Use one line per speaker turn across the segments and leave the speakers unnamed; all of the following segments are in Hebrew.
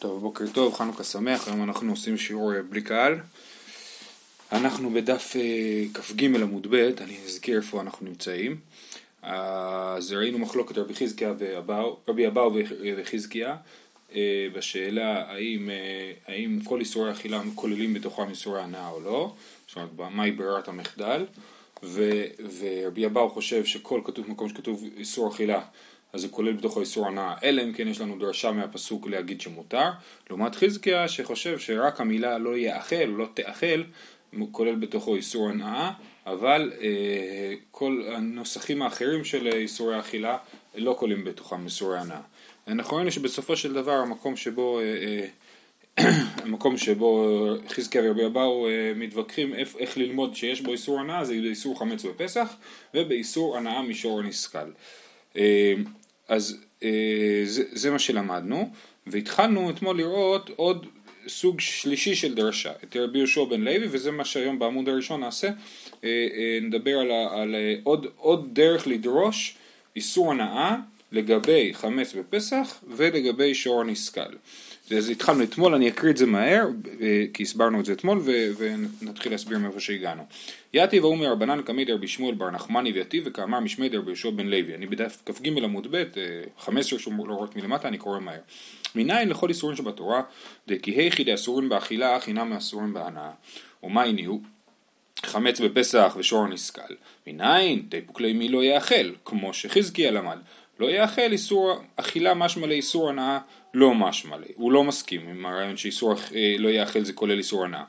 טוב, בוקר טוב, חנוכה שמח, היום אנחנו עושים שיעור אה, בלי קהל. אנחנו בדף אה, כ"ג עמוד ב', אני אזכיר איפה אנחנו נמצאים. אז ראינו מחלוקת רבי חזקיה ואבאו, רבי אבאו וחזקיה אה, בשאלה האם, האם כל איסורי אכילה כוללים בתוכם איסורי הנאה או לא, זאת אומרת מהי ברירת המחדל, ו, ורבי אבאו חושב שכל כתוב מקום שכתוב איסור אכילה אז זה כולל בתוך האיסור הנאה, אלא אם כן יש לנו דרשה מהפסוק להגיד שמותר, לעומת חזקיה שחושב שרק המילה לא יאכל, לא תאכל, כולל בתוכו איסור הנאה, אבל אה, כל הנוסחים האחרים של איסורי האכילה לא כוללים בתוכם איסורי הנאה. אנחנו ראינו שבסופו של דבר המקום שבו, אה, אה, המקום שבו חזקיה ורבי אבאו אה, מתווכחים איך, איך ללמוד שיש בו איסור הנאה זה באיסור חמץ בפסח ובאיסור הנאה משור נסכל. אה, אז אה, זה, זה מה שלמדנו, והתחלנו אתמול לראות עוד סוג שלישי של דרשה, את רבי יהושע בן לוי, וזה מה שהיום בעמוד הראשון נעשה, אה, אה, נדבר על, על עוד, עוד דרך לדרוש איסור הנאה לגבי חמץ בפסח ולגבי שור הנסכל. אז התחלנו אתמול, אני אקריא את זה מהר, כי הסברנו את זה אתמול, ונתחיל להסביר מאיפה שהגענו. יתיב ההוא מרבנן קמי רבי שמואל בר נחמני ויתיב וכאמר משמי דרבי יהושע בן לוי. אני בדף כ"ג עמוד ב', 15 שורות מלמטה, אני קורא מהר. מניין לכל איסורים שבתורה, דכי היכי דאסורים באכילה, חינם מאסורים בהנאה. ומה הניעו? חמץ בפסח ושור נסכל. מניין תיפוק מי לא יאכל, כמו שחזקיה למד. לא יאכל איסור אכילה משמע לאיסור הנאה לא משמע לי, הוא לא מסכים עם הרעיון שאיסור אה, לא יאכל זה כולל איסור הנאה.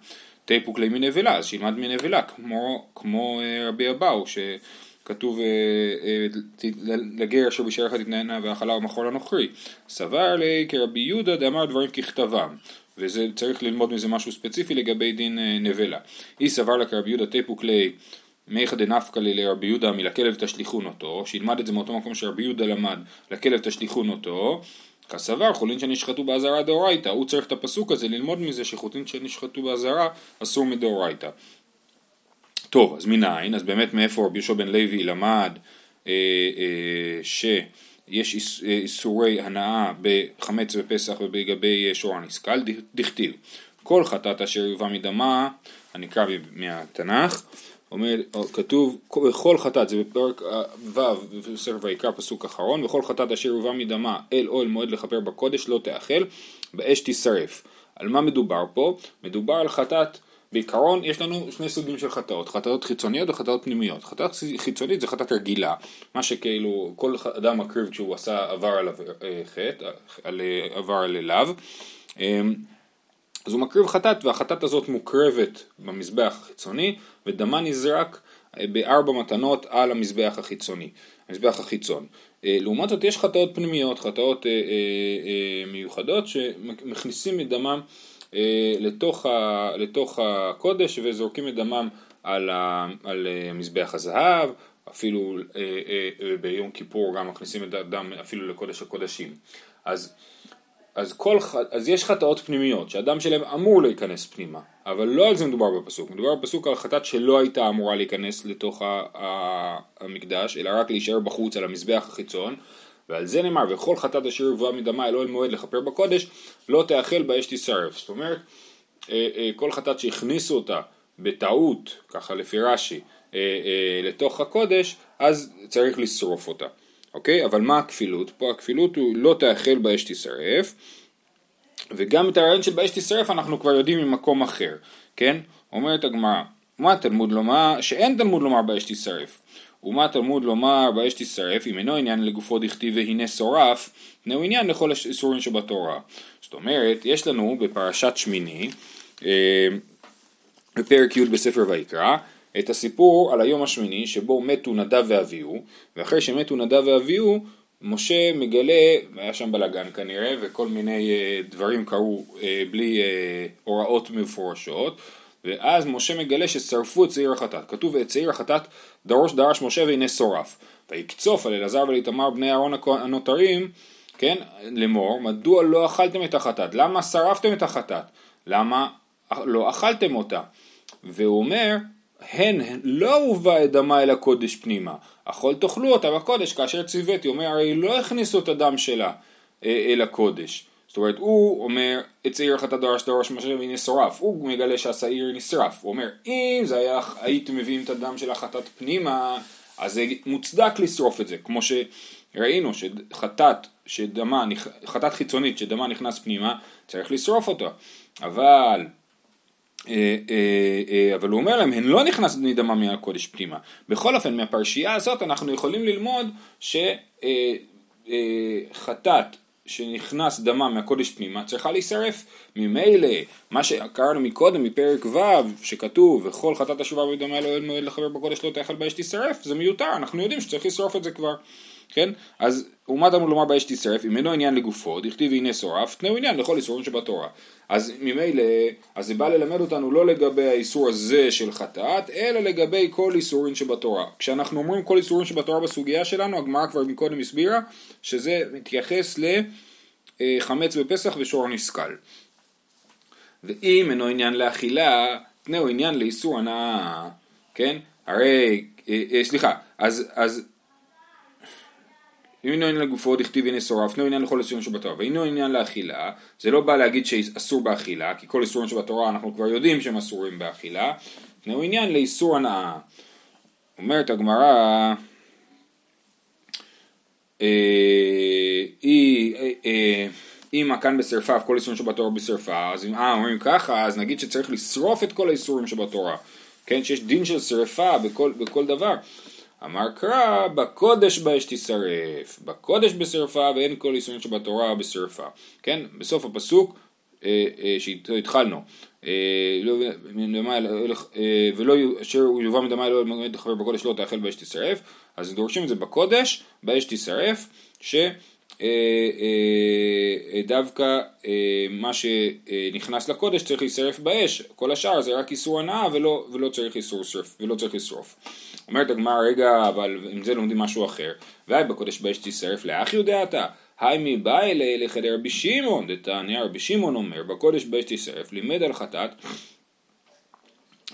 תיפוק לי מנבלה, אז שילמד מנבלה, כמו, כמו אה, רבי אבאו, שכתוב אה, לגר אשר בשעריך תתנהנה ואכלה ומחול הנוכרי. סבר לי כרבי יהודה דאמר דברים ככתבם. וזה צריך ללמוד מזה משהו ספציפי לגבי דין נבלה. אי סבר לה כרבי יהודה תיפוק לי מאיכא דנפקא לרבי יהודה מלכלב תשליכון אותו, שילמד את זה מאותו מקום שרבי יהודה למד, לכלב תשליכון אותו, כסבר חולין שנשחטו באזהרה דאורייתא, הוא צריך את הפסוק הזה ללמוד מזה שחולין שנשחטו באזהרה אסור מדאורייתא. טוב, אז מנין? אז באמת מאיפה רבי יהושע בן לוי למד אה, אה, שיש איס, אה, איסורי הנאה בחמץ ופסח ובגבי אה, שור הנסכל, דכתיב כל חטאת אשר יובא מדמה, אני אקרא מהתנ"ך אומר, כתוב, בכל חטאת, זה בפרק ו' בספר ויקרא פסוק אחרון, וכל חטאת אשר הובא מדמה אל אוהל מועד לכפר בקודש לא תאכל, באש תישרף. על מה מדובר פה? מדובר על חטאת, בעיקרון יש לנו שני סוגים של חטאות, חטאות חיצוניות וחטאות פנימיות. חטאת חיצונית זה חטאת רגילה, מה שכאילו כל אדם מקריב כשהוא עשה עבר עליו אה, חטא, אה, עבר על אליו. אז הוא מקריב חטאת והחטאת הזאת מוקרבת במזבח החיצוני ודמה נזרק אה, בארבע מתנות על המזבח החיצוני, המזבח החיצון. אה, לעומת זאת יש חטאות פנימיות, חטאות אה, מיוחדות שמכניסים את דמם לתוך, ה, לתוך הקודש וזורקים את דמם על, ה, על מזבח הזהב, אפילו ביום כיפור גם מכניסים את הדם אפילו לקודש הקודשים. אז אז, כל, אז יש חטאות פנימיות, שאדם שלהם אמור להיכנס פנימה, אבל לא על זה מדובר בפסוק, מדובר בפסוק על חטאת שלא הייתה אמורה להיכנס לתוך המקדש, אלא רק להישאר בחוץ על המזבח החיצון, ועל זה נאמר, וכל חטאת אשר יבואה מדמה אל אוהל מועד לכפר בקודש, לא תאכל באש תשרף. זאת אומרת, אה, אה, כל חטאת שהכניסו אותה בטעות, ככה לפי רש"י, אה, לתוך הקודש, אז צריך לשרוף אותה. אוקיי? אבל מה הכפילות? פה הכפילות הוא לא תאכל באש תשרף, וגם את הרעיון של באש תשרף אנחנו כבר יודעים ממקום אחר, כן? אומרת הגמרא, מה תלמוד לומר? שאין תלמוד לומר באש תשרף. ומה תלמוד לומר באש תשרף, אם אינו עניין לגופו דכתיב והנה שורף, פנהו עניין לכל האיסורים שבתורה. זאת אומרת, יש לנו בפרשת שמיני, אה, בפרק י' בספר ויקרא, את הסיפור על היום השמיני שבו מתו נדב ואביהו, ואחרי שמתו נדב ואביהו, משה מגלה, היה שם בלאגן כנראה, וכל מיני uh, דברים קרו uh, בלי uh, הוראות מפורשות, ואז משה מגלה ששרפו את צעיר החטאת. כתוב את צעיר החטאת דרוש דרש משה והנה שורף. ויקצוף על אלעזר ולאיתמר בני אהרון הנותרים, כן, לאמור, מדוע לא אכלתם את החטאת? למה שרפתם את החטאת? למה לא אכלתם אותה? והוא אומר, הן לא הובא את דמה אל הקודש פנימה, אכול תאכלו אותה בקודש כאשר ציוויתי, אומר הרי לא הכניסו את הדם שלה אה, אל הקודש, זאת אומרת, הוא אומר, הצעיר חטאת דרש דרש משהו והנה שרף, הוא מגלה שהשעיר נשרף, הוא אומר, אם זה היה, הייתם מביאים את הדם של החטאת פנימה, אז זה מוצדק לשרוף את זה, כמו שראינו שחטאת שדמה, חטאת חיצונית שדמה נכנס פנימה, צריך לשרוף אותו, אבל אבל הוא אומר להם, הן לא נכנס מדמה מהקודש פנימה. בכל אופן, מהפרשייה הזאת אנחנו יכולים ללמוד שחטאת שנכנס דמה מהקודש פנימה צריכה להישרף. ממילא, מה שקראנו מקודם מפרק ו' שכתוב וכל חטאת השובה ודמה אלוהים מועד לחבר בקודש לא תאכל באש תישרף, זה מיותר, אנחנו יודעים שצריך לשרוף את זה כבר. כן? אז ומה דמו לומר באש תישרף, אם אינו עניין לגופו, דכתיב הנה שורף, תנאו עניין לכל איסורים שבתורה. אז ממילא, אז זה בא ללמד אותנו לא לגבי האיסור הזה של חטאת, אלא לגבי כל איסורים שבתורה. כשאנחנו אומרים כל איסורים שבתורה בסוגיה שלנו, הגמרא כבר מקודם הסבירה, שזה מתייחס לחמץ בפסח ושור נסכל. ואם אינו עניין לאכילה, תנאו עניין לאיסור הנאה, כן? הרי, אה, אה, סליחה, אז, אז אם אינו עניין לגופו דכתיב הנה שורף, אינו עניין לכל איסורים שבתורה, ואינו עניין לאכילה, זה לא בא להגיד שאסור באכילה, כי כל איסורים שבתורה אנחנו כבר יודעים שהם אסורים באכילה, אינו עניין לאיסור הנאה. אומרת הגמרא, אה, אה, אם כאן בשרפה כל איסורים שבתורה בשרפה, אז אם אה אומרים ככה, אז נגיד שצריך לשרוף את כל האיסורים שבתורה, כן, שיש דין של שרפה בכל דבר. אמר קרא, בקודש באש תישרף, בקודש בשרפה ואין כל איסורים שבתורה בשרפה. כן, בסוף הפסוק אה, אה, שאיתו התחלנו, אה, לא, ולא אשר הוא יובא מדמה לא ילמד לחבר בקודש לא תאכל באש תישרף, אז דורשים את זה בקודש, באש תישרף, ש... דווקא מה שנכנס לקודש צריך להישרף באש, כל השאר זה רק איסור הנאה ולא, ולא צריך איסור שרף, ולא צריך לשרוף. אומרת הגמרא, רגע, אבל עם זה לומדים משהו אחר. והי בקודש באש תישרף לאח יודעתה. היי מי בא אלי לחדר רבי שמעון, דתניא רבי שמעון אומר, בקודש באש תישרף, לימד על חטאת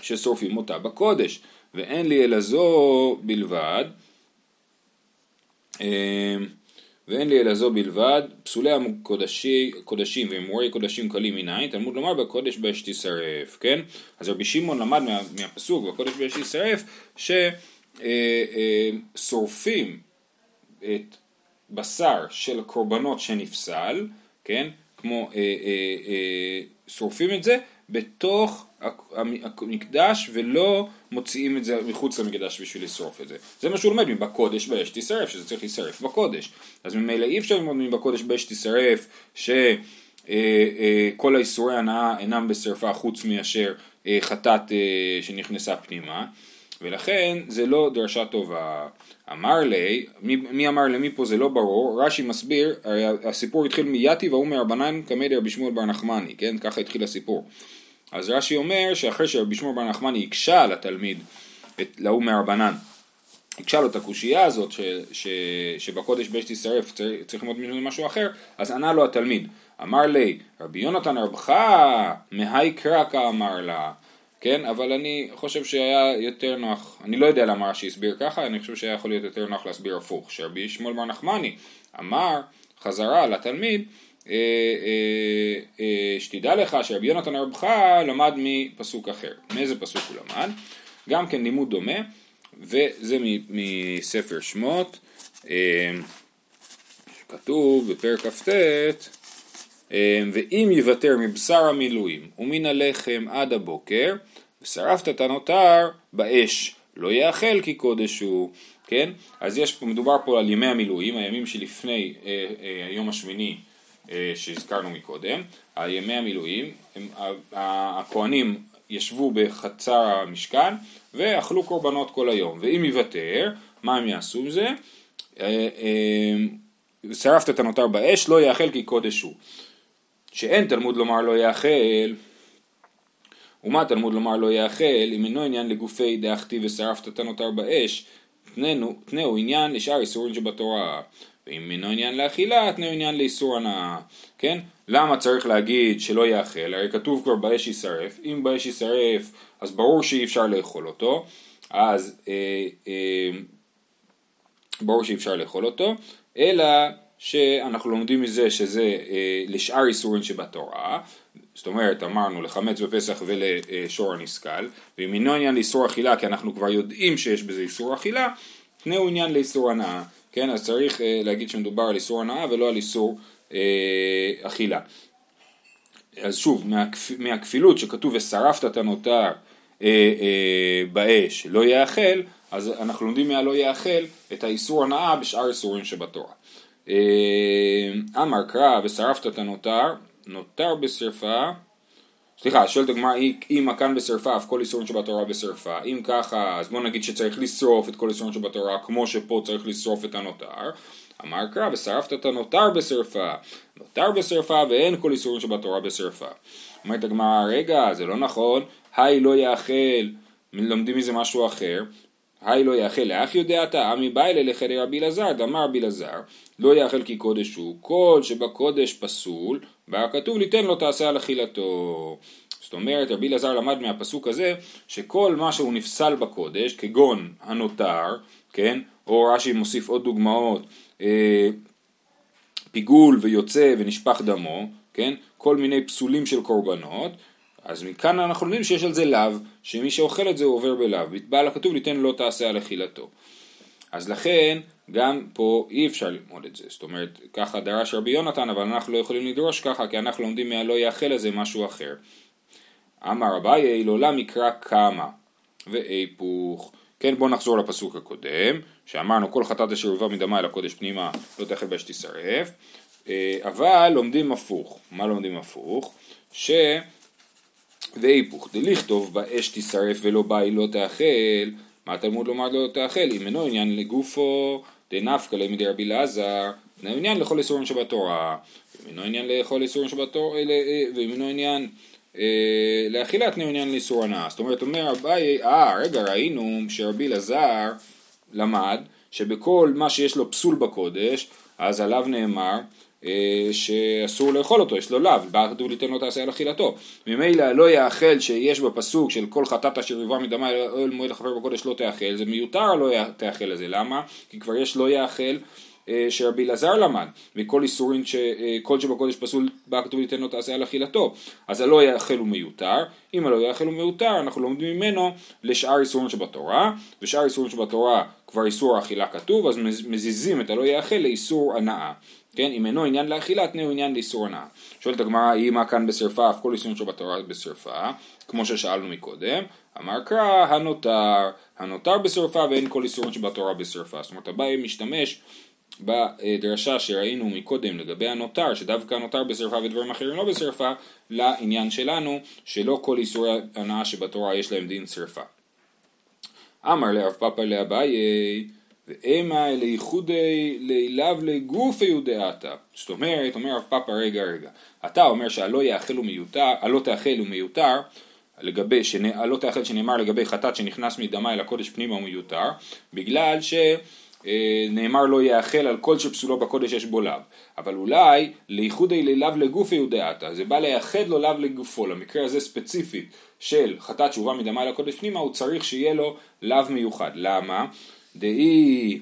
ששורפים אותה בקודש, ואין לי אלא זו בלבד. ואין לי אלא זו בלבד, פסולי הקודשים ואמורי קודשים קלים מניין, תלמוד לומר בקודש באש תישרף, כן? אז רבי שמעון למד מה, מהפסוק בקודש באש תישרף, ששורפים אה, אה, את בשר של קורבנות שנפסל, כן? כמו אה, אה, אה, שורפים את זה בתוך המקדש ולא מוציאים את זה מחוץ למקדש בשביל לשרוף את זה. זה מה שהוא לומד מבקודש באש תישרף, שזה צריך להישרף בקודש. אז ממילא אי אפשר ללמוד מבקודש באש תישרף, שכל אה, אה, האיסורי הנאה אינם בשרפה חוץ מאשר אה, חטאת שנכנסה פנימה, ולכן זה לא דרשה טובה. אמר לי, מי, מי אמר למי פה זה לא ברור, רש"י מסביר, הרי הסיפור התחיל מיתי והוא מרבנן קמא דרבי שמואל בר נחמני, כן? ככה התחיל הסיפור. אז רש"י אומר שאחרי שרבי שמואל בר נחמני הקשה על התלמיד, להוא מרבנן, הקשה לו את הקושייה הזאת ש, ש, שבקודש באש תישרף צריך, ללמוד משהו אחר, אז ענה לו התלמיד, אמר לי רבי יונתן רבך מהי קרקע אמר לה? כן, אבל אני חושב שהיה יותר נוח, אני לא יודע למה רש"י הסביר ככה, אני חושב שהיה יכול להיות יותר נוח להסביר הפוך, שרבי שמואל בר נחמני אמר חזרה לתלמיד, שתדע לך שרבי יונתן רבך למד מפסוק אחר. מאיזה פסוק הוא למד? גם כן לימוד דומה, וזה מספר שמות, כתוב בפרק כ"ט ואם יוותר מבשר המילואים ומן הלחם עד הבוקר ושרפת את הנותר באש לא יאכל כי קודש הוא כן? אז יש פה, מדובר פה על ימי המילואים, הימים שלפני אה, אה, היום השמיני אה, שהזכרנו מקודם, על ימי המילואים, הם, הכהנים ישבו בחצר המשכן ואכלו קורבנות כל היום, ואם יוותר, מה הם יעשו עם זה? אה, אה, שרפת את הנותר באש, לא יאכל כי קודש הוא. שאין תלמוד לומר לא יאכל, ומה תלמוד לומר לא יאכל, אם אינו עניין לגופי דאכתי ושרפת את הנותר באש, תנאו עניין לשאר איסורים שבתורה. ואם אינו עניין לאכילה, תנאו עניין לאיסור הנאה, כן? למה צריך להגיד שלא יאכל? הרי כתוב כבר באש יישרף, אם באש יישרף אז ברור שאי אפשר לאכול אותו, אז אה, אה, ברור שאי אפשר לאכול אותו, אלא שאנחנו לומדים מזה שזה אה, לשאר איסורים שבתורה, זאת אומרת אמרנו לחמץ בפסח ולשור הנסכל, ואם אינו עניין לאיסור אכילה כי אנחנו כבר יודעים שיש בזה איסור אכילה, תנאו עניין לאיסור הנאה, כן אז צריך אה, להגיד שמדובר על איסור הנאה ולא על איסור אה, אכילה. אז שוב, מהכפ... מהכפילות שכתוב ושרפת את הנותר אה, אה, באש לא יאכל, אז אנחנו לומדים מהלא יאכל את האיסור הנאה בשאר איסורים שבתורה. אה, אמר קרא ושרפת את הנותר, נותר בשרפה, סליחה, שואלת הגמרא, אם מכאן בשרפה אף כל איסורים שבתורה בשרפה, אם ככה, אז בוא נגיד שצריך לשרוף את כל איסורים שבתורה, כמו שפה צריך לשרוף את הנותר, אמר קרא ושרפת את הנותר בשרפה, נותר בשרפה ואין כל איסורים שבתורה בשרפה. אומרת הגמרא, רגע, זה לא נכון, היי לא יאכל, לומדים מזה משהו אחר, היי לא יאכל לאח יודעתה, עמי בא לחדר רבי אלעזר, דאמר רבי אלעזר, לא יאכל כי קודש הוא, כל שבקודש פסול, והכתוב ליתן לו תעשה על אכילתו. זאת אומרת, רבי אלעזר למד מהפסוק הזה, שכל מה שהוא נפסל בקודש, כגון הנותר, כן, או רש"י מוסיף עוד דוגמאות, אה, פיגול ויוצא ונשפך דמו, כן, כל מיני פסולים של קורבנות, אז מכאן אנחנו יודעים שיש על זה לאו, שמי שאוכל את זה הוא עובר בלאו. בעל הכתוב ליתן לא תעשה על אכילתו. אז לכן, גם פה אי אפשר ללמוד את זה. זאת אומרת, ככה דרש רבי יונתן, אבל אנחנו לא יכולים לדרוש ככה, כי אנחנו לומדים מהלא יאכל לזה משהו אחר. אמר אביי, לעולם מקרא כמה, ואיפוך. כן, בואו נחזור לפסוק הקודם, שאמרנו כל חטאת אשר הובא מדמה אל הקודש פנימה לא תאכל באש תישרף, אה, אבל לומדים הפוך. מה לומדים הפוך? ש... והיפוך דליכתוב באש תישרף ולא באי לא תאכל, מה התלמוד לומר לא תאכל? אם אינו עניין לגופו דנפקא למדי רבי אלעזר, אינו עניין לאכול איסורים שבתורה, אם אינו עניין לאכול איסורים שבתורה, אה, ואם אינו עניין אה, לאכילה תנאי עניין לאיסור הנאה. זאת אומרת, אומר אביי, אה, רגע, ראינו שרבי אלעזר למד שבכל מה שיש לו פסול בקודש, אז עליו נאמר אה, שאסור לאכול אותו, יש לו לאו, בא כתוב ליתן לו תעשה על אכילתו. ממילא לא יאכל שיש בפסוק של כל חטאת אשר יבוא מדמה אל מועד החבר בקודש לא תאכל, זה מיותר לא תאכל לזה, למה? כי כבר יש לא יאכל אה, שרבי אלעזר למד, מכל איסורים שכל אה, שבקודש פסול בא כתוב ליתן לו תעשה על אכילתו, אז הלא יאכל הוא מיותר, אם הלא יאכל הוא מיותר אנחנו לומדים ממנו לשאר איסורים שבתורה, ושאר איסורים שבתורה כבר איסור אכילה כתוב, אז מזיזים את הלא יאכל לאיסור הנאה. כן, אם אינו עניין לאכילה, תנאו עניין לאיסור הנאה. שואלת הגמרא, היא מה כאן בשרפה, אף כל איסורים שבתורה בשרפה, כמו ששאלנו מקודם, אמר קרא, הנותר, הנותר בשרפה ואין כל איסורים שבתורה בשרפה. זאת אומרת, הבא משתמש בדרשה שראינו מקודם לגבי הנותר, שדווקא הנותר בשרפה ודברים אחרים לא בשרפה, לעניין שלנו, שלא כל איסורי הנאה שבתורה יש להם דין שרפה. אמר לרב פאפא לאביי ואימה לייחודי לילב לגופי יודעתה. זאת אומרת, אומר רב פאפא רגע רגע, אתה אומר שהלא יאכל הוא מיותר, הלא תאכל הוא מיותר, לגבי, הלא תאכל שנאמר לגבי חטאת שנכנס מדמה אל הקודש פנימה הוא מיותר, בגלל שנאמר לא יאכל על כל שפסולו בקודש יש בו לאו. אבל אולי לייחודי לילב לגופי יודעתה, זה בא לייחד לו לאו לגופו, למקרה הזה ספציפית של חטאת שהובא מדמה אל הקודש פנימה, הוא צריך שיהיה לו לאו מיוחד. למה? דאי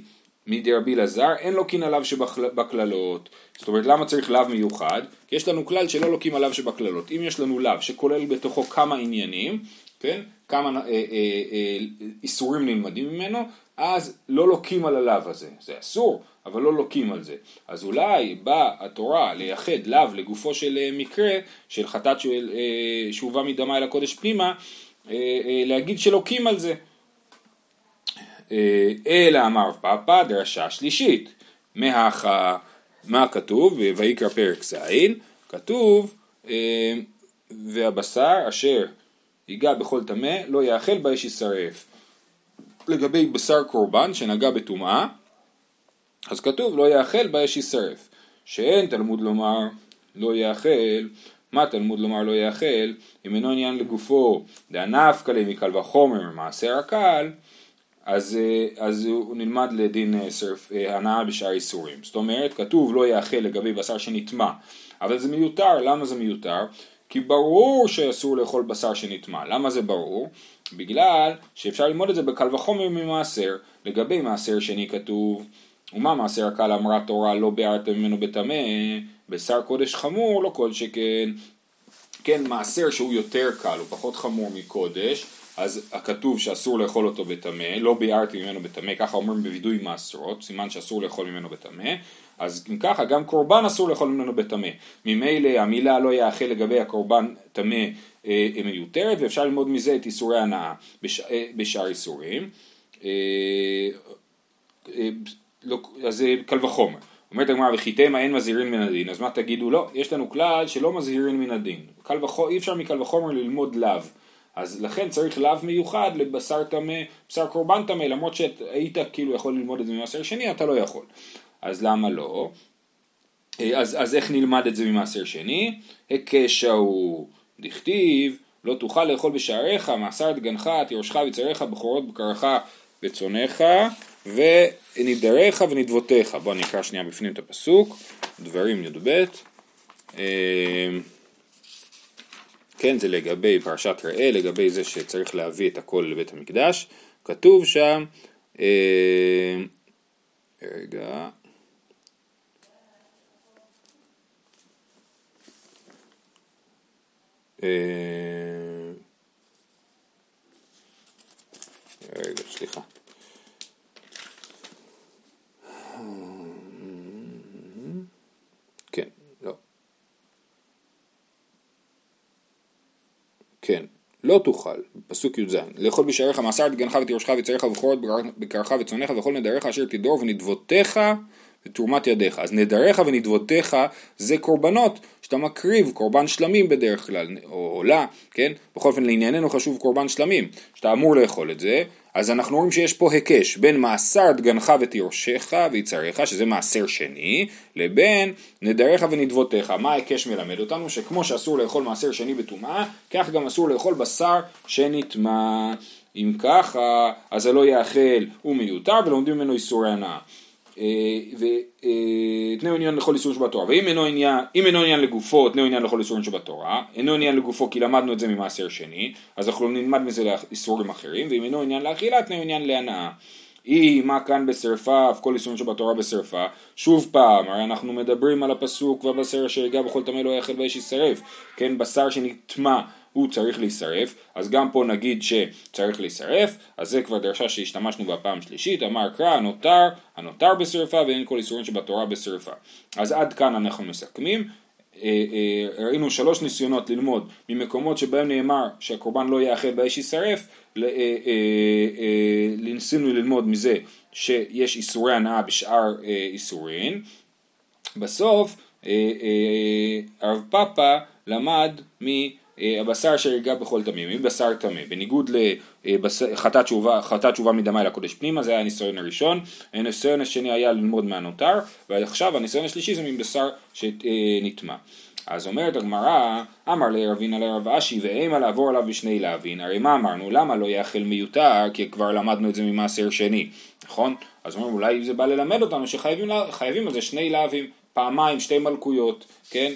מדי רבי אלעזר, אין לוקין עליו שבקללות. זאת אומרת, למה צריך לאו מיוחד? כי יש לנו כלל שלא לוקים עליו שבקללות. אם יש לנו לאו שכולל בתוכו כמה עניינים, כן? כמה אה, אה, אה, איסורים נלמדים ממנו, אז לא לוקים על הלאו הזה. זה אסור, אבל לא לוקים על זה. אז אולי באה התורה לייחד לאו לגופו של אה, מקרה, של חטאת אה, שהובא מדמה אל הקודש פנימה, אה, להגיד שלוקים על זה. אה, אלא אמר פאפא דרשה שלישית. מה כתוב? ויקרא פרק ז', כתוב אה, והבשר אשר ייגע בכל טמא לא יאכל באש יישרף. לגבי בשר קורבן שנגע בטומאה, אז כתוב לא יאכל באש יישרף. שאין תלמוד לומר לא יאכל, מה תלמוד לומר לא יאכל, אם אינו עניין לגופו דענף קלה מקל וחומר מעשר הקל, אז, אה, אז הוא נלמד לדין אה, שרף, אה, הנאה בשאר איסורים. זאת אומרת, כתוב לא יאכל לגבי בשר שנטמע, אבל זה מיותר, למה זה מיותר? כי ברור שאסור לאכול בשר שנטמע. למה זה ברור? בגלל שאפשר ללמוד את זה בקל וחומר ממעשר. לגבי מעשר שני כתוב ומה מעשר הקל אמרה תורה לא ביארתם ממנו בטמא, בשר קודש חמור לא כל שכן. כן, מעשר שהוא יותר קל, הוא פחות חמור מקודש, אז הכתוב שאסור לאכול אותו בטמא, לא ביארתי ממנו בטמא, ככה אומרים בווידוי מעשרות, סימן שאסור לאכול ממנו בטמא, אז אם ככה גם קורבן אסור לאכול ממנו בטמא. ממילא המילה לא יאכל לגבי הקורבן טמא אה, מיותרת, ואפשר ללמוד מזה את איסורי הנאה בש, אה, בשאר איסורים. אה, אה, לא, אז זה קל וחומר. אומרת הגמרא וחיתמה אין מזהירין מן הדין, אז מה תגידו? לא, יש לנו כלל שלא מזהירין מן הדין. קל וחומר, אי אפשר מקל וחומר ללמוד לאו. אז לכן צריך לאו מיוחד לבשר טמא, בשר קורבן טמא, למרות שהיית כאילו יכול ללמוד את זה ממעשר שני, אתה לא יכול. אז למה לא? אז, אז איך נלמד את זה ממעשר שני? הקש ההוא דכתיב לא תוכל לאכול בשעריך, מעשר דגנך, תירושך וצריך, בכורות בקרך וצונך, ונדריך ונדבותיך. בואו נקרא שנייה בפנים את הפסוק, דברים י"ב. כן, זה לגבי פרשת ראה, לגבי זה שצריך להביא את הכל לבית המקדש. כתוב שם, אה, רגע, אה, רגע, סליחה. כן, לא תוכל, פסוק י"ז, לאכול בשעריך מעשר דגנך ותירושך וצריך ובכורת בקרך וצונך וכל נדריך אשר תדור ונדבותיך ותרומת ידיך. אז נדריך ונדבותיך זה קורבנות שאתה מקריב, קורבן שלמים בדרך כלל, או עולה, כן? בכל אופן לענייננו חשוב קורבן שלמים, שאתה אמור לאכול את זה, אז אנחנו רואים שיש פה היקש בין מעשר דגנך ותירושך ויצריך, שזה מעשר שני, לבין נדריך ונדבותיך. מה ההיקש מלמד אותנו? שכמו שאסור לאכול מעשר שני בטומאה, כך גם אסור לאכול בשר שנטמא. אם ככה, אז זה לא יאכל הוא מיותר ולומדים ממנו איסורי הנאה. ותנאו עניין לכל איסורים שבתורה, ואם אינו עניין, אם אינו עניין לגופו, תנאו עניין לכל איסורים שבתורה, אינו עניין לגופו כי למדנו את זה ממעשר שני, אז אנחנו נלמד מזה לאיסורים אחרים, ואם אינו עניין לאכילה, תנאו עניין להנאה. היא מה כאן בשרפה, כל איסורים שבתורה בשרפה, שוב פעם, הרי אנחנו מדברים על הפסוק והבשר אשר יגע בכל טמא לא יאכל באש יישרף, כן, בשר שנטמע הוא צריך להישרף, אז גם פה נגיד שצריך להישרף, אז זה כבר דרשה שהשתמשנו בה פעם שלישית, אמר קרא הנותר, הנותר בשרפה ואין כל איסורים שבתורה בשרפה. אז עד כאן אנחנו מסכמים. אה, אה, ראינו שלוש ניסיונות ללמוד ממקומות שבהם נאמר שהקורבן לא יאכל באש יישרף, אה, ניסינו ללמוד מזה שיש איסורי הנאה בשאר איסורים. בסוף הרב פאפה למד מ... אה, הבשר אשר ייגע בכל תמים, אם בשר טמא, בניגוד לחטאת תשובה, תשובה מדמה אל הקודש פנימה, זה היה הניסיון הראשון, הניסיון השני היה ללמוד מהנותר, ועכשיו הניסיון השלישי זה מבשר שנטמע. אז אומרת הגמרא, אמר לי רבינה לרב אשי ואימה לעבור עליו בשני להבין, הרי מה אמרנו, למה לא יאכל מיותר, כי כבר למדנו את זה ממעשר שני, נכון? אז אומרים אולי זה בא ללמד אותנו שחייבים על זה שני להבים, פעמיים, שתי מלכויות, כן?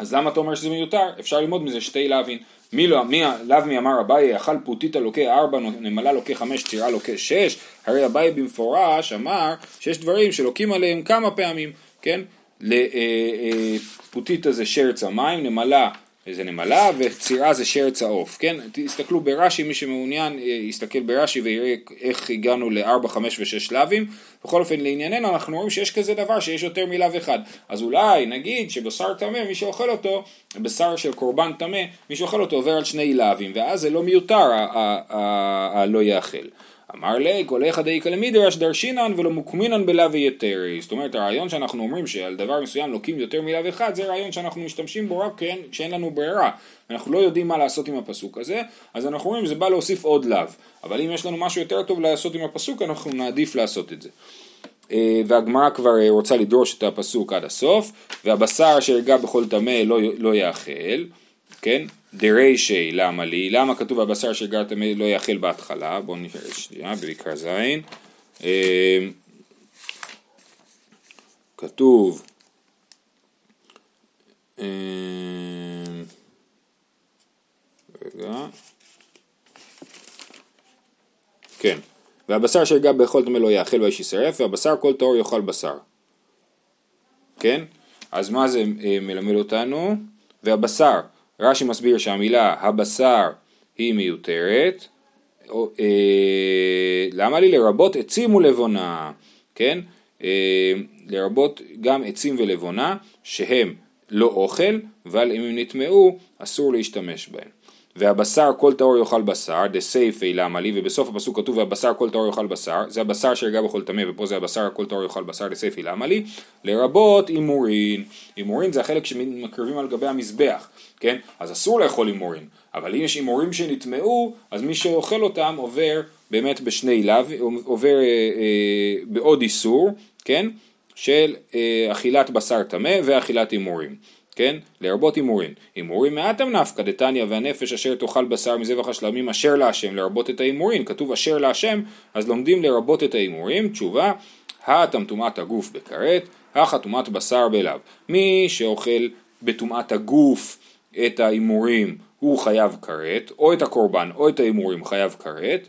אז למה אתה אומר שזה מיותר? אפשר ללמוד מזה שתי להבין. מי לא, מי, לאו מי אמר אביי, אכל פוטיטה לוקה ארבע, נמלה לוקה חמש, צירה לוקה שש, הרי אביי במפורש אמר שיש דברים שלוקים עליהם כמה פעמים, כן? לפוטיטה אה, אה, זה שרץ המים, נמלה זה נמלה וצירה זה שרץ העוף, כן? תסתכלו ברש"י, מי שמעוניין אה, יסתכל ברש"י ויראה איך הגענו לארבע, חמש ושש לאווים. בכל אופן לענייננו אנחנו רואים שיש כזה דבר שיש יותר מלאו אחד. אז אולי נגיד שבשר טמא מי שאוכל אותו, בשר של קורבן טמא, מי שאוכל אותו עובר על שני לאווים ואז זה לא מיותר הלא יאכל. אמר לי, כל אחד דאיכא למדרש דרשינן ולא מוקמינן בלאו יתרי. זאת אומרת, הרעיון שאנחנו אומרים שעל דבר מסוים לוקים יותר מלאו אחד, זה רעיון שאנחנו משתמשים בו רק כן, כשאין לנו ברירה. אנחנו לא יודעים מה לעשות עם הפסוק הזה, אז אנחנו אומרים שזה בא להוסיף עוד לאו. אבל אם יש לנו משהו יותר טוב לעשות עם הפסוק, אנחנו נעדיף לעשות את זה. אה, והגמרא כבר אה, רוצה לדרוש את הפסוק עד הסוף, והבשר אשר יגע בכל טמא לא, לא יאכל, כן? דרישי למה לי, למה כתוב הבשר שגר טמא לא יאכל בהתחלה, בואו נראה שנייה בבקר זין, אמ, כתוב אמ, רגע, כן, והבשר שירגע באכול טמא לא יאכל ואיש ישרף, והבשר כל טהור יאכל בשר. כן? אז מה זה אה, מלמד אותנו? והבשר, רש"י מסביר שהמילה הבשר היא מיותרת, אה, למה לי לרבות עצים ולבונה, כן? אה, לרבות גם עצים ולבונה שהם לא אוכל, אבל אם הם נטמאו אסור להשתמש בהם. והבשר כל טהור יאכל בשר, דסיפא למה לי, ובסוף הפסוק כתוב והבשר כל טהור יאכל בשר, זה הבשר שהרגע בכל טמא, ופה זה הבשר כל טהור יאכל בשר, דסיפא למה לי, לרבות אימורין, אימורין זה החלק שמקרבים על גבי המזבח, כן? אז אסור לאכול אימורין, אבל אם יש אימורים שנטמאו, אז מי שאוכל אותם עובר באמת בשני לאו, עובר אה, אה, בעוד איסור, כן? של אה, אכילת בשר טמא ואכילת הימורים. כן? לרבות הימורים. הימורים מעטם נפקא דתניא והנפש אשר תאכל בשר מזבח השלמים אשר להשם לרבות את ההימורים. כתוב אשר להשם, אז לומדים לרבות את ההימורים. תשובה, האטם טומאת הגוף בכרת, הכה טומאת בשר בלאו. מי שאוכל בטומאת הגוף את ההימורים הוא חייב כרת, או את הקורבן או את ההימורים חייב כרת.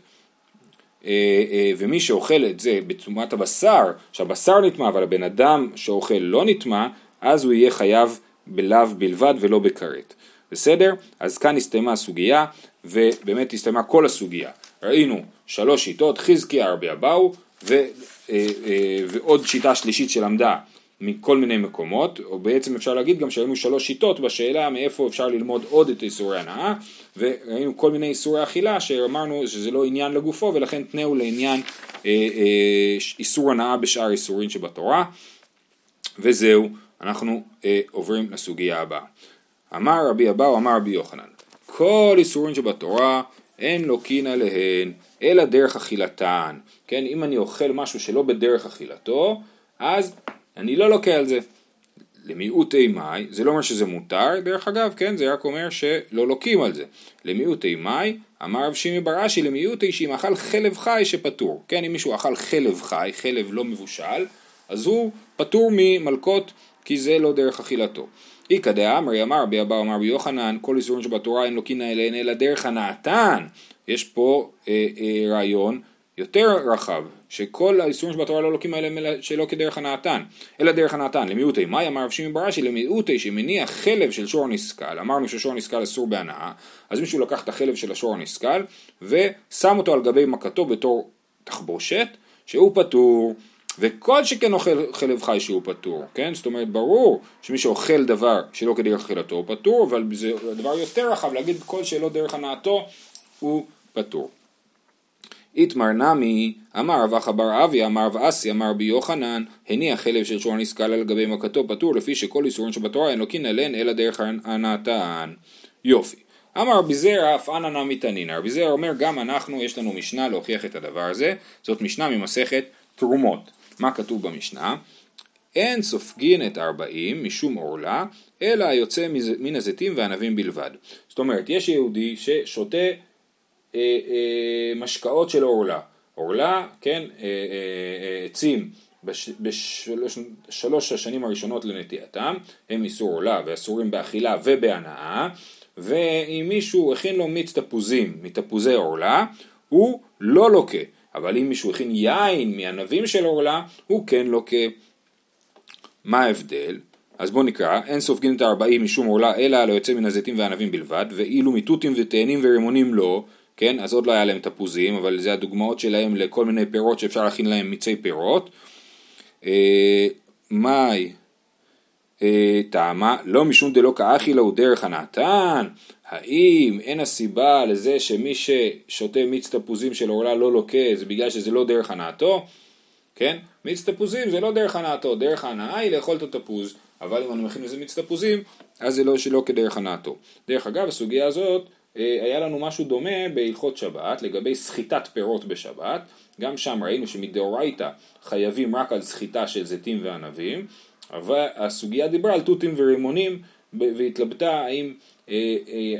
אה, אה, ומי שאוכל את זה בטומאת הבשר, שהבשר נטמע אבל הבן אדם שאוכל לא נטמע, אז הוא יהיה חייב בלאו בלבד ולא בכרת. בסדר? אז כאן הסתיימה הסוגיה, ובאמת הסתיימה כל הסוגיה. ראינו שלוש שיטות, חזקיה רבי אבאו, ו, אה, אה, ועוד שיטה שלישית שלמדה מכל מיני מקומות, או בעצם אפשר להגיד גם שהיו שלוש שיטות בשאלה מאיפה אפשר ללמוד עוד את איסורי הנאה, וראינו כל מיני איסורי אכילה שאמרנו שזה לא עניין לגופו ולכן תנאו לעניין אה, איסור הנאה בשאר איסורים שבתורה, וזהו. אנחנו אה, עוברים לסוגיה הבאה. אמר רבי אבאו, אמר רבי יוחנן, כל איסורים שבתורה אין לוקין עליהן, אלא דרך אכילתן. כן, אם אני אוכל משהו שלא בדרך אכילתו, אז אני לא לוקה על זה. למיעוט אימי, זה לא אומר שזה מותר, דרך אגב, כן, זה רק אומר שלא לוקים על זה. למיעוט אימי, אמר רב שימי בראשי, למיעוט אישי, אם אכל חלב חי שפטור. כן, אם מישהו אכל חלב חי, חלב לא מבושל, אז הוא פטור ממלקות כי זה לא דרך אכילתו. איכא דאמרי אמר רבי אבא אמר רבי יוחנן כל איסורים שבתורה אין לוקין אליהן אלא דרך הנאתן. יש פה אה, אה, רעיון יותר רחב שכל האיסורים שבתורה לא לוקים עליהם אלא שלא כדרך הנאתן. אלא דרך הנאתן למיעוטי מאי אמר רב שמעון בראשי למיעוטי שמניח חלב של שור נסכל. אמרנו ששור נסכל אסור בהנאה אז מישהו לקח את החלב של השור הנסכל ושם אותו על גבי מכתו בתור תחבושת שהוא פטור וכל שכן אוכל חלב חי שהוא פטור, כן? זאת אומרת, ברור שמי שאוכל דבר שלא כדרך אכילתו הוא פטור, אבל זה דבר יותר רחב להגיד כל שלא דרך הנאתו הוא פטור. איתמר נמי, אמר רב אחא בר אבי, אמר רב אסי, אמר רבי יוחנן, הניח חלב של שור נסכל על גבי מכתו פטור, לפי שכל איסורים שבתורה אין לוקין עליהן אלא דרך הנאתן. יופי. אמר רבי זרע אף אנא נמי תנינא. רבי זרע אומר גם אנחנו יש לנו משנה להוכיח את הדבר הזה, זאת משנה ממסכת תרומות. מה כתוב במשנה? אין סופגין את ארבעים משום עורלה, אלא היוצא מן הזיתים והענבים בלבד. זאת אומרת, יש יהודי ששותה אה, אה, משקאות של עורלה. עורלה, כן, אה, אה, עצים בש, בשלוש השנים הראשונות לנטייתם, הם איסור עורלה ואסורים באכילה ובהנאה, ואם מישהו הכין לו מיץ תפוזים מתפוזי עורלה, הוא לא לוקה. אבל אם מישהו הכין יין מענבים של עורלה, הוא כן לוקה. מה ההבדל? אז בואו נקרא, אין סופגין את הארבעים משום עורלה אלא על היוצא מן הזיתים וענבים בלבד, ואילו מתותים ותאנים ורימונים לא, כן, אז עוד לא היה להם תפוזים, אבל זה הדוגמאות שלהם לכל מיני פירות שאפשר להכין להם מיצי פירות. אה, מאי אה, טעמה, לא משום דלא כאכילה הוא דרך הנתן, האם אין הסיבה לזה שמי ששותה מיץ תפוזים של עורלה לא לוקה זה בגלל שזה לא דרך הנאתו? כן? מיץ תפוזים זה לא דרך הנאתו, דרך ההנאה היא לאכול את התפוז, אבל אם אני מכין לזה מיץ תפוזים, אז זה לא שלא כדרך הנאתו. דרך אגב, הסוגיה הזאת, אה, היה לנו משהו דומה בהלכות שבת, לגבי סחיטת פירות בשבת, גם שם ראינו שמדאורייתא חייבים רק על סחיטה של זיתים וענבים, אבל הסוגיה דיברה על תותים ורימונים והתלבטה האם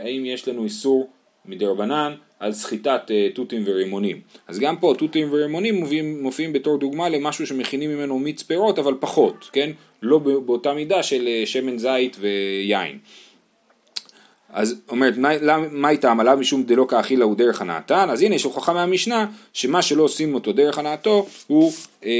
האם יש לנו איסור מדרבנן על סחיטת אה, תותים ורימונים. אז גם פה תותים ורימונים מופיעים, מופיעים בתור דוגמה למשהו שמכינים ממנו מיץ פירות אבל פחות, כן? לא באותה מידה של שמן זית ויין. אז אומרת, מה איתם עליו משום דלא כאכילה הוא דרך הנאתן? אז הנה יש הוכחה מהמשנה שמה שלא עושים אותו דרך הנאתו הוא אה,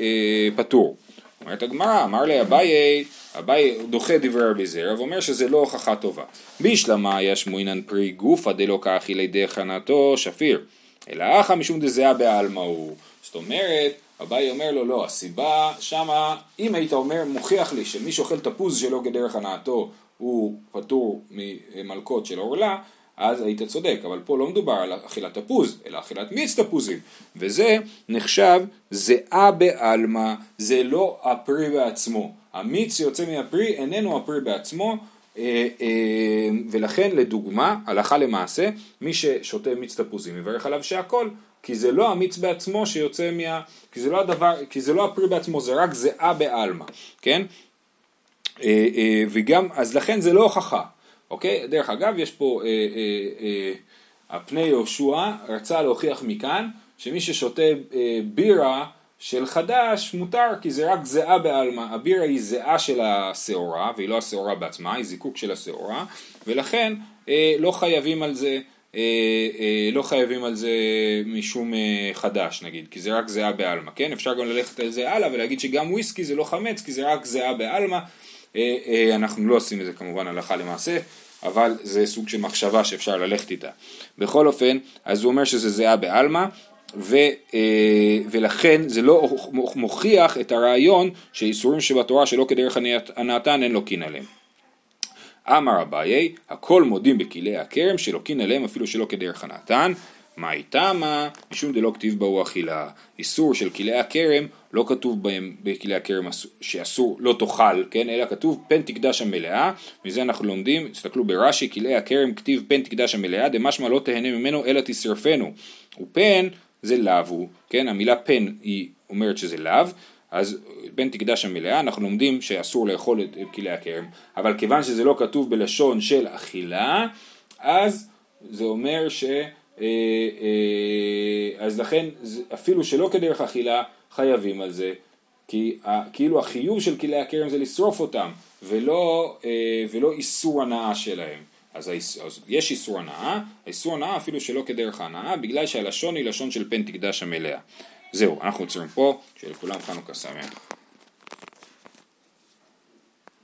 אה, פטור. אומרת הגמרא, אמר לי אביי, אביי דוחה דברי רבי זרע ואומר שזה לא הוכחה טובה. בישלמה יש מוינן פרי גופא דלא כאכילי דרך הנאתו שפיר, אלא אחא משום דזהה בעלמא הוא. זאת אומרת, אביי אומר לו, לא, הסיבה שמה, אם היית אומר, מוכיח לי שמי שאוכל תפוז שלא כדרך הנאתו הוא פטור ממלקות של עורלה, אז היית צודק, אבל פה לא מדובר על אכילת תפוז, אלא אכילת מיץ תפוזים, וזה נחשב זהה בעלמא, זה לא הפרי בעצמו. המיץ שיוצא מהפרי איננו הפרי בעצמו, אה, אה, ולכן לדוגמה, הלכה למעשה, מי ששותה מיץ תפוזים יברך עליו שהכל, כי זה לא המיץ בעצמו שיוצא מה... כי זה לא הדבר, כי זה לא הפרי בעצמו, זה רק זהה בעלמא, כן? אה, וגם, אז לכן זה לא הוכחה, אוקיי? דרך אגב, יש פה, הפני יהושע רצה להוכיח מכאן שמי ששותה בירה של חדש מותר כי זה רק זיעה בעלמא, הבירה היא זיעה של השעורה והיא לא השעורה בעצמה, היא זיקוק של השעורה ולכן אה, לא חייבים על זה אה, אה, לא חייבים על זה משום אה, חדש נגיד, כי זה רק זיעה בעלמא, כן? אפשר גם ללכת על זה הלאה ולהגיד שגם וויסקי זה לא חמץ כי זה רק זיעה בעלמא, אה, אה, אנחנו לא עושים את זה כמובן הלכה למעשה, אבל זה סוג של מחשבה שאפשר ללכת איתה. בכל אופן, אז הוא אומר שזה זיעה בעלמא אה, ולכן זה לא מוכיח את הרעיון שאיסורים שבתורה שלא כדרך הנאתן אין לוקין עליהם. אמר אביי, הכל מודים בכלי הכרם שלוקין עליהם אפילו שלא כדרך הנאתן, מה איתמה? משום דלא כתיב בהו אכילה. איסור של כלי הכרם, לא כתוב בהם בכלי הכרם שאסור, לא תאכל, כן? אלא כתוב פן תקדש המלאה, מזה אנחנו לומדים, תסתכלו ברש"י, כלי הכרם כתיב פן תקדש המלאה, דמשמע לא תהנה ממנו אלא תשרפנו. ופן זה הוא, כן? המילה פן היא אומרת שזה לאו, אז פן תקדש המלאה, אנחנו לומדים שאסור לאכול את כלי הכרם, אבל כיוון שזה לא כתוב בלשון של אכילה, אז זה אומר ש... אה, אה, אז לכן אפילו שלא כדרך אכילה חייבים על זה, כי כאילו החיוב של כלי הכרם זה לשרוף אותם ולא, אה, ולא איסור הנאה שלהם. אז, אז יש איסור הנאה, האיסור הנאה אפילו שלא כדרך ההנאה, בגלל שהלשון היא לשון של פן תקדש המלאה. זהו, אנחנו עוצרים פה, שלכולם חנוכה שמח.